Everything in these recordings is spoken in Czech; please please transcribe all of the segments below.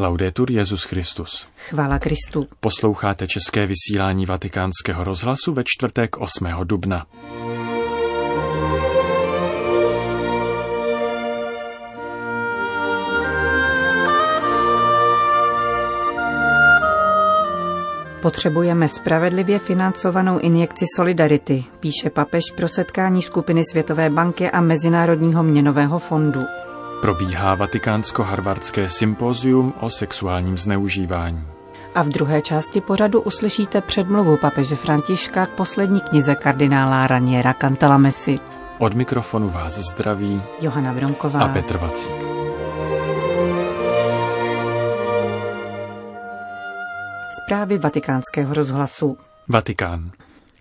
Laudetur Jezus Christus. Chvála Kristu. Posloucháte české vysílání Vatikánského rozhlasu ve čtvrtek 8. dubna. Potřebujeme spravedlivě financovanou injekci solidarity, píše papež pro setkání skupiny Světové banky a Mezinárodního měnového fondu. Probíhá vatikánsko-harvardské sympózium o sexuálním zneužívání. A v druhé části pořadu uslyšíte předmluvu papeže Františka k poslední knize kardinála Raniera Cantalamesi. Od mikrofonu vás zdraví Johana Bronková a Petr Vacík. Zprávy vatikánského rozhlasu. Vatikán.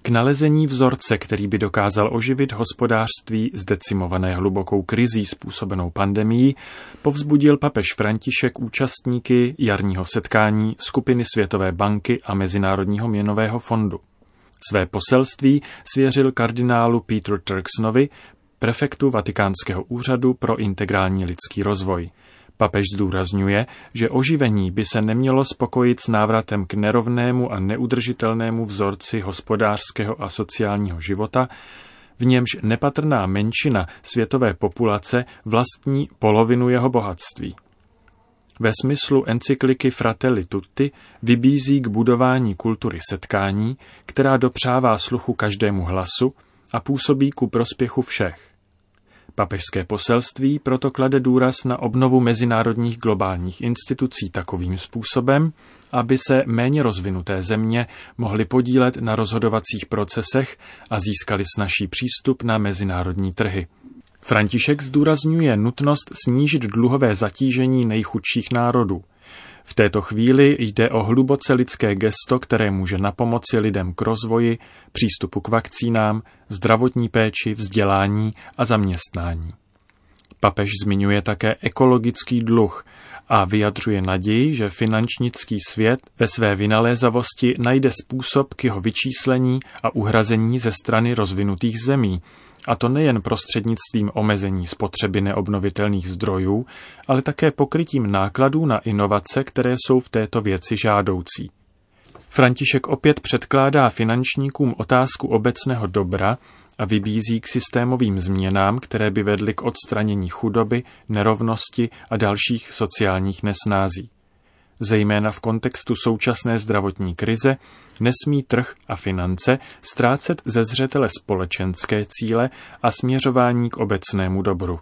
K nalezení vzorce, který by dokázal oživit hospodářství zdecimované hlubokou krizí způsobenou pandemií, povzbudil papež František účastníky jarního setkání skupiny Světové banky a Mezinárodního měnového fondu. Své poselství svěřil kardinálu Petru Turksonovi, prefektu Vatikánského úřadu pro integrální lidský rozvoj – Papež zdůrazňuje, že oživení by se nemělo spokojit s návratem k nerovnému a neudržitelnému vzorci hospodářského a sociálního života, v němž nepatrná menšina světové populace vlastní polovinu jeho bohatství. Ve smyslu encykliky Fratelli Tutti vybízí k budování kultury setkání, která dopřává sluchu každému hlasu a působí ku prospěchu všech. Papežské poselství proto klade důraz na obnovu mezinárodních globálních institucí takovým způsobem, aby se méně rozvinuté země mohly podílet na rozhodovacích procesech a získali snažší přístup na mezinárodní trhy. František zdůrazňuje nutnost snížit dluhové zatížení nejchudších národů – v této chvíli jde o hluboce lidské gesto, které může napomoci lidem k rozvoji, přístupu k vakcínám, zdravotní péči, vzdělání a zaměstnání. Papež zmiňuje také ekologický dluh a vyjadřuje naději, že finančnický svět ve své vynalézavosti najde způsob k jeho vyčíslení a uhrazení ze strany rozvinutých zemí, a to nejen prostřednictvím omezení spotřeby neobnovitelných zdrojů, ale také pokrytím nákladů na inovace, které jsou v této věci žádoucí. František opět předkládá finančníkům otázku obecného dobra a vybízí k systémovým změnám, které by vedly k odstranění chudoby, nerovnosti a dalších sociálních nesnází zejména v kontextu současné zdravotní krize, nesmí trh a finance ztrácet ze zřetele společenské cíle a směřování k obecnému dobru.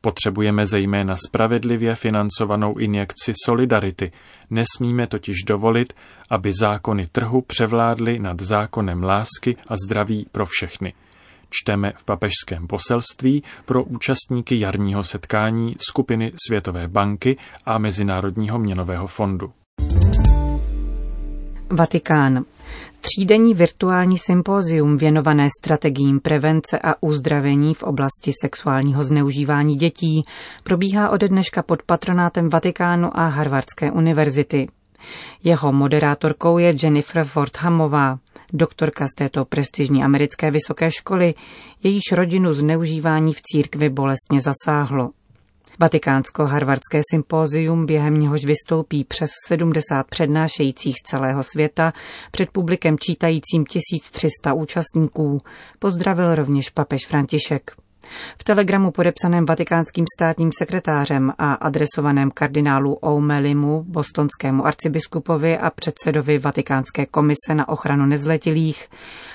Potřebujeme zejména spravedlivě financovanou injekci solidarity. Nesmíme totiž dovolit, aby zákony trhu převládly nad zákonem lásky a zdraví pro všechny – čteme v papežském poselství pro účastníky jarního setkání skupiny Světové banky a Mezinárodního měnového fondu. Vatikán. Třídenní virtuální sympózium věnované strategiím prevence a uzdravení v oblasti sexuálního zneužívání dětí probíhá ode dneška pod patronátem Vatikánu a Harvardské univerzity. Jeho moderátorkou je Jennifer Fordhamová doktorka z této prestižní americké vysoké školy, jejíž rodinu zneužívání v církvi bolestně zasáhlo. Vatikánsko-harvardské sympózium, během něhož vystoupí přes 70 přednášejících z celého světa před publikem čítajícím 1300 účastníků, pozdravil rovněž papež František. V telegramu podepsaném vatikánským státním sekretářem a adresovaném kardinálu Oumelimu, bostonskému arcibiskupovi a předsedovi Vatikánské komise na ochranu nezletilých,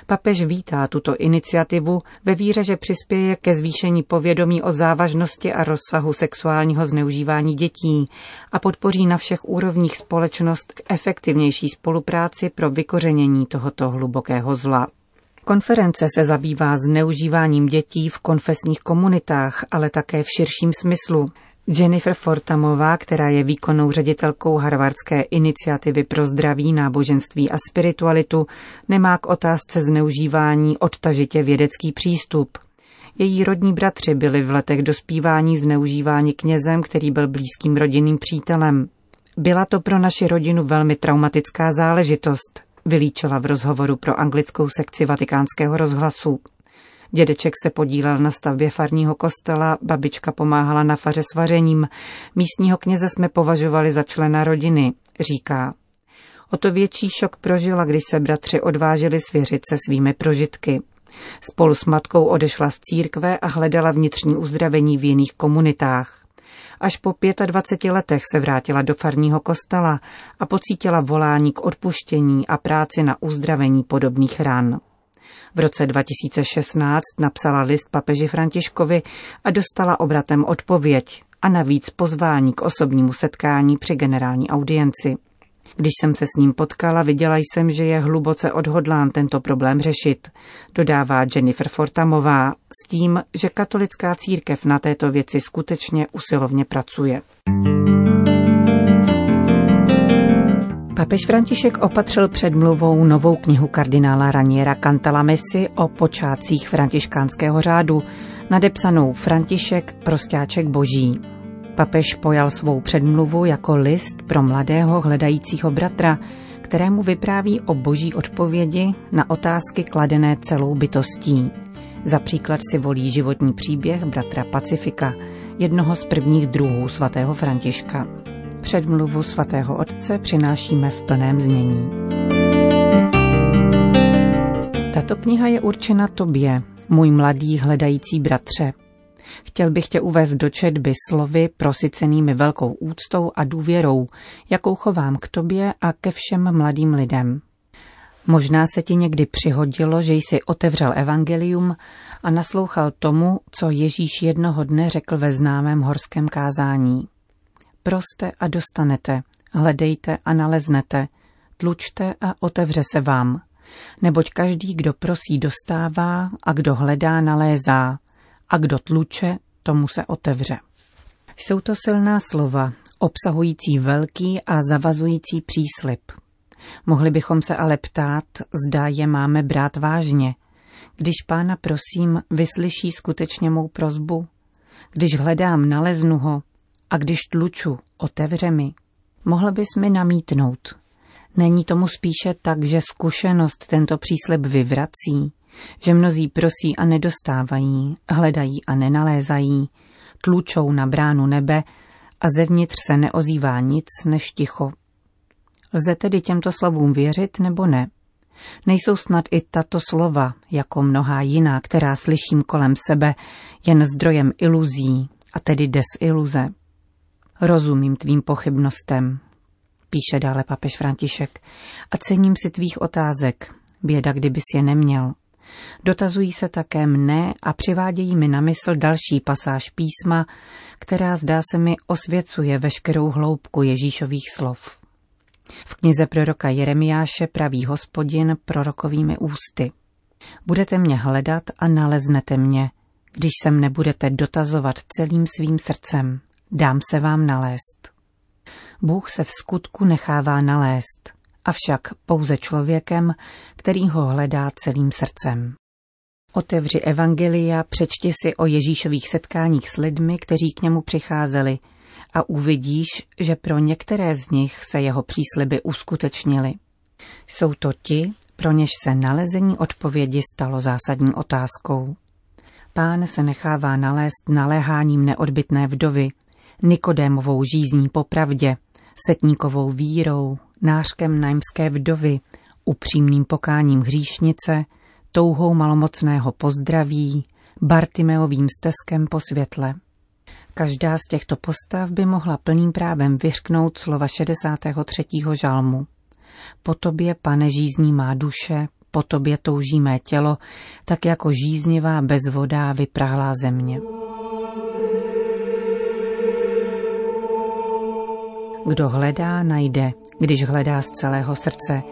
papež vítá tuto iniciativu ve víře, že přispěje ke zvýšení povědomí o závažnosti a rozsahu sexuálního zneužívání dětí a podpoří na všech úrovních společnost k efektivnější spolupráci pro vykořenění tohoto hlubokého zla. Konference se zabývá zneužíváním dětí v konfesních komunitách, ale také v širším smyslu. Jennifer Fortamová, která je výkonnou ředitelkou Harvardské iniciativy pro zdraví, náboženství a spiritualitu, nemá k otázce zneužívání odtažitě vědecký přístup. Její rodní bratři byli v letech dospívání zneužíváni knězem, který byl blízkým rodinným přítelem. Byla to pro naši rodinu velmi traumatická záležitost, vylíčila v rozhovoru pro anglickou sekci vatikánského rozhlasu. Dědeček se podílel na stavbě farního kostela, babička pomáhala na faře s vařením. Místního kněze jsme považovali za člena rodiny, říká. O to větší šok prožila, když se bratři odvážili svěřit se svými prožitky. Spolu s matkou odešla z církve a hledala vnitřní uzdravení v jiných komunitách. Až po 25 letech se vrátila do farního kostela a pocítila volání k odpuštění a práci na uzdravení podobných ran. V roce 2016 napsala list papeži Františkovi a dostala obratem odpověď a navíc pozvání k osobnímu setkání při generální audienci. Když jsem se s ním potkala, viděla jsem, že je hluboce odhodlán tento problém řešit, dodává Jennifer Fortamová s tím, že katolická církev na této věci skutečně usilovně pracuje. Papež František opatřil předmluvou novou knihu kardinála Raniera Cantalamesi o počátcích františkánského řádu, nadepsanou František prostáček boží. Papež pojal svou předmluvu jako list pro mladého hledajícího bratra, kterému vypráví o boží odpovědi na otázky kladené celou bytostí. Za příklad si volí životní příběh bratra Pacifika, jednoho z prvních druhů svatého Františka. Předmluvu svatého otce přinášíme v plném znění. Tato kniha je určena tobě, můj mladý hledající bratře, Chtěl bych tě uvést do četby slovy prosycenými velkou úctou a důvěrou, jakou chovám k tobě a ke všem mladým lidem. Možná se ti někdy přihodilo, že jsi otevřel evangelium a naslouchal tomu, co Ježíš jednoho dne řekl ve známém horském kázání. Proste a dostanete, hledejte a naleznete, tlučte a otevře se vám. Neboť každý, kdo prosí, dostává a kdo hledá, nalézá a kdo tluče, tomu se otevře. Jsou to silná slova, obsahující velký a zavazující příslip. Mohli bychom se ale ptát, zda je máme brát vážně. Když pána prosím, vyslyší skutečně mou prozbu? Když hledám, naleznu ho a když tluču, otevře mi. Mohl bys mi namítnout. Není tomu spíše tak, že zkušenost tento příslip vyvrací? Že mnozí prosí a nedostávají, hledají a nenalézají, tlučou na bránu nebe a zevnitř se neozývá nic než ticho. Lze tedy těmto slovům věřit nebo ne? Nejsou snad i tato slova, jako mnohá jiná, která slyším kolem sebe, jen zdrojem iluzí, a tedy desiluze. Rozumím tvým pochybnostem, píše dále papež František, a cením si tvých otázek, běda, kdybys je neměl. Dotazují se také mne a přivádějí mi na mysl další pasáž písma, která zdá se mi osvěcuje veškerou hloubku Ježíšových slov. V knize proroka Jeremiáše praví hospodin prorokovými ústy. Budete mě hledat a naleznete mě, když se mne budete dotazovat celým svým srdcem, dám se vám nalézt. Bůh se v skutku nechává nalézt, avšak pouze člověkem, který ho hledá celým srdcem. Otevři Evangelia, přečti si o Ježíšových setkáních s lidmi, kteří k němu přicházeli a uvidíš, že pro některé z nich se jeho přísliby uskutečnily. Jsou to ti, pro něž se nalezení odpovědi stalo zásadní otázkou. Pán se nechává nalézt naléháním neodbitné vdovy, Nikodémovou žízní popravdě, setníkovou vírou, nářkem najmské vdovy, upřímným pokáním hříšnice, touhou malomocného pozdraví, Bartimeovým stezkem po světle. Každá z těchto postav by mohla plným právem vyřknout slova 63. žalmu. Po tobě, pane, žízní má duše, po tobě touží mé tělo, tak jako žíznivá bezvodá vyprahlá země. Kdo hledá, najde, když hledá z celého srdce,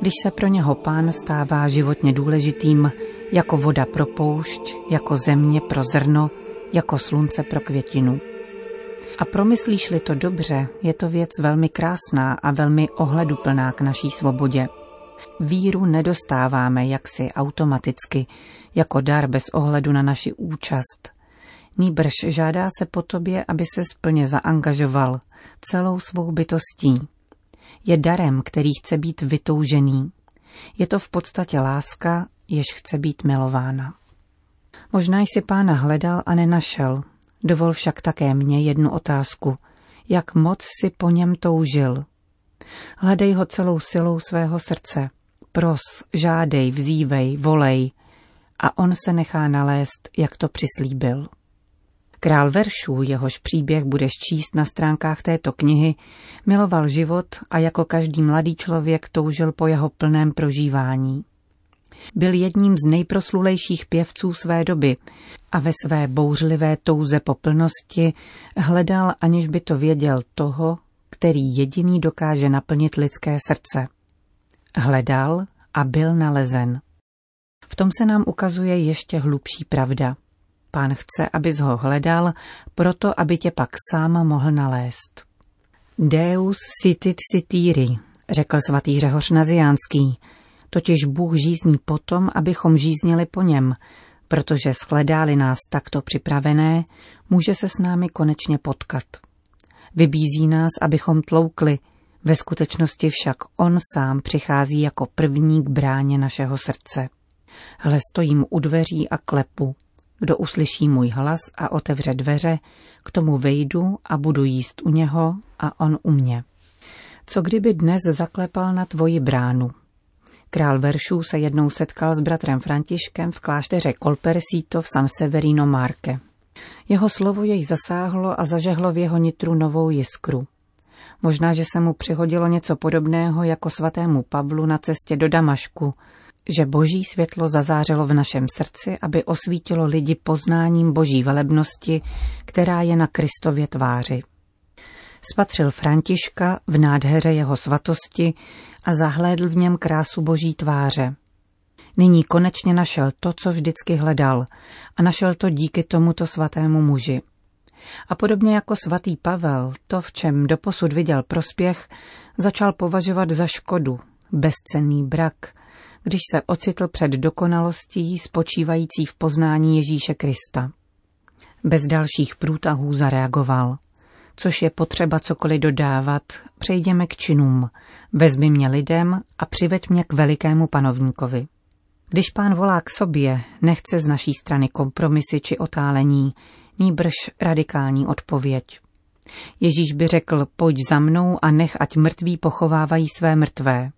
když se pro něho pán stává životně důležitým, jako voda pro poušť, jako země pro zrno, jako slunce pro květinu. A promyslíš-li to dobře, je to věc velmi krásná a velmi ohleduplná k naší svobodě. Víru nedostáváme jaksi automaticky, jako dar bez ohledu na naši účast, Nýbrž žádá se po tobě, aby se splně zaangažoval celou svou bytostí. Je darem, který chce být vytoužený. Je to v podstatě láska, jež chce být milována. Možná jsi pána hledal a nenašel. Dovol však také mě jednu otázku. Jak moc si po něm toužil? Hledej ho celou silou svého srdce. Pros, žádej, vzívej, volej. A on se nechá nalézt, jak to přislíbil. Král veršů, jehož příběh budeš číst na stránkách této knihy, miloval život a jako každý mladý člověk toužil po jeho plném prožívání. Byl jedním z nejproslulejších pěvců své doby a ve své bouřlivé touze po plnosti hledal, aniž by to věděl, toho, který jediný dokáže naplnit lidské srdce. Hledal a byl nalezen. V tom se nám ukazuje ještě hlubší pravda. Pán chce, abys ho hledal, proto aby tě pak sám mohl nalézt. Deus sitit sitiri, řekl svatý Řehoř Naziánský, totiž Bůh žízní potom, abychom žíznili po něm, protože shledáli nás takto připravené, může se s námi konečně potkat. Vybízí nás, abychom tloukli, ve skutečnosti však on sám přichází jako první k bráně našeho srdce. Hle stojím u dveří a klepu. Kdo uslyší můj hlas a otevře dveře, k tomu vejdu a budu jíst u něho a on u mě. Co kdyby dnes zaklepal na tvoji bránu? Král veršů se jednou setkal s bratrem Františkem v klášteře Colpersito v San Severino Marke. Jeho slovo jej zasáhlo a zažehlo v jeho nitru novou jiskru. Možná, že se mu přihodilo něco podobného jako svatému Pavlu na cestě do Damašku, že boží světlo zazářilo v našem srdci, aby osvítilo lidi poznáním boží velebnosti, která je na Kristově tváři. Spatřil Františka v nádheře jeho svatosti a zahlédl v něm krásu boží tváře. Nyní konečně našel to, co vždycky hledal a našel to díky tomuto svatému muži. A podobně jako svatý Pavel, to, v čem doposud viděl prospěch, začal považovat za škodu, bezcenný brak, když se ocitl před dokonalostí spočívající v poznání Ježíše Krista. Bez dalších průtahů zareagoval. Což je potřeba cokoliv dodávat, přejdeme k činům. Vezmi mě lidem a přiveď mě k velikému panovníkovi. Když pán volá k sobě, nechce z naší strany kompromisy či otálení, nýbrž radikální odpověď. Ježíš by řekl, pojď za mnou a nech, ať mrtví pochovávají své mrtvé.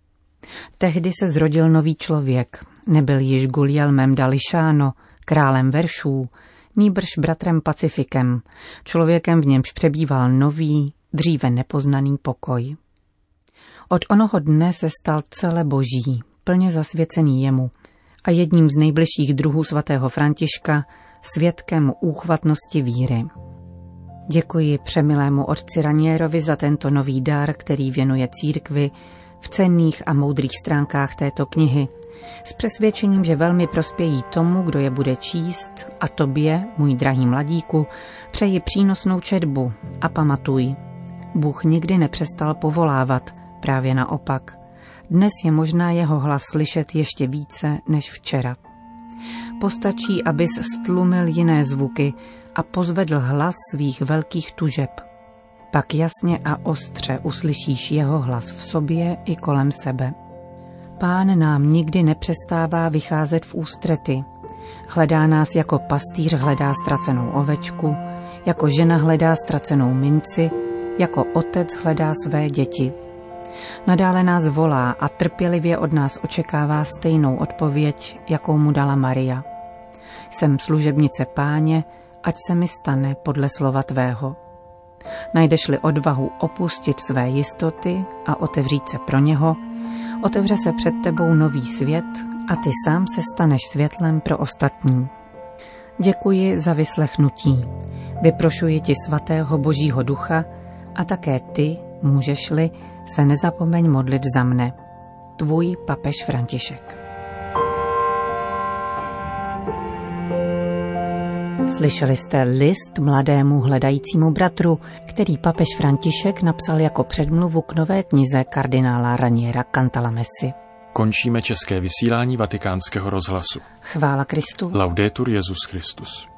Tehdy se zrodil nový člověk. Nebyl již Gulielmem Dališáno, králem veršů, nýbrž bratrem Pacifikem, člověkem v němž přebýval nový, dříve nepoznaný pokoj. Od onoho dne se stal celé boží, plně zasvěcený jemu a jedním z nejbližších druhů svatého Františka svědkem úchvatnosti víry. Děkuji přemilému otci Ranierovi za tento nový dar, který věnuje církvi v cenných a moudrých stránkách této knihy, s přesvědčením, že velmi prospějí tomu, kdo je bude číst a tobě, můj drahý mladíku, přeji přínosnou četbu a pamatuj. Bůh nikdy nepřestal povolávat, právě naopak. Dnes je možná jeho hlas slyšet ještě více než včera. Postačí, abys stlumil jiné zvuky a pozvedl hlas svých velkých tužeb. Pak jasně a ostře uslyšíš jeho hlas v sobě i kolem sebe. Pán nám nikdy nepřestává vycházet v ústrety. Hledá nás jako pastýř hledá ztracenou ovečku, jako žena hledá ztracenou minci, jako otec hledá své děti. Nadále nás volá a trpělivě od nás očekává stejnou odpověď, jakou mu dala Maria. Jsem služebnice páně, ať se mi stane podle slova tvého. Najdeš-li odvahu opustit své jistoty a otevřít se pro něho, otevře se před tebou nový svět a ty sám se staneš světlem pro ostatní. Děkuji za vyslechnutí. Vyprošuji ti svatého Božího ducha a také ty, můžeš-li, se nezapomeň modlit za mne. Tvůj papež František. Slyšeli jste list mladému hledajícímu bratru, který papež František napsal jako předmluvu k nové knize kardinála Raniera Cantalamessy. Končíme české vysílání vatikánského rozhlasu. Chvála Kristu. Laudetur Jezus Christus.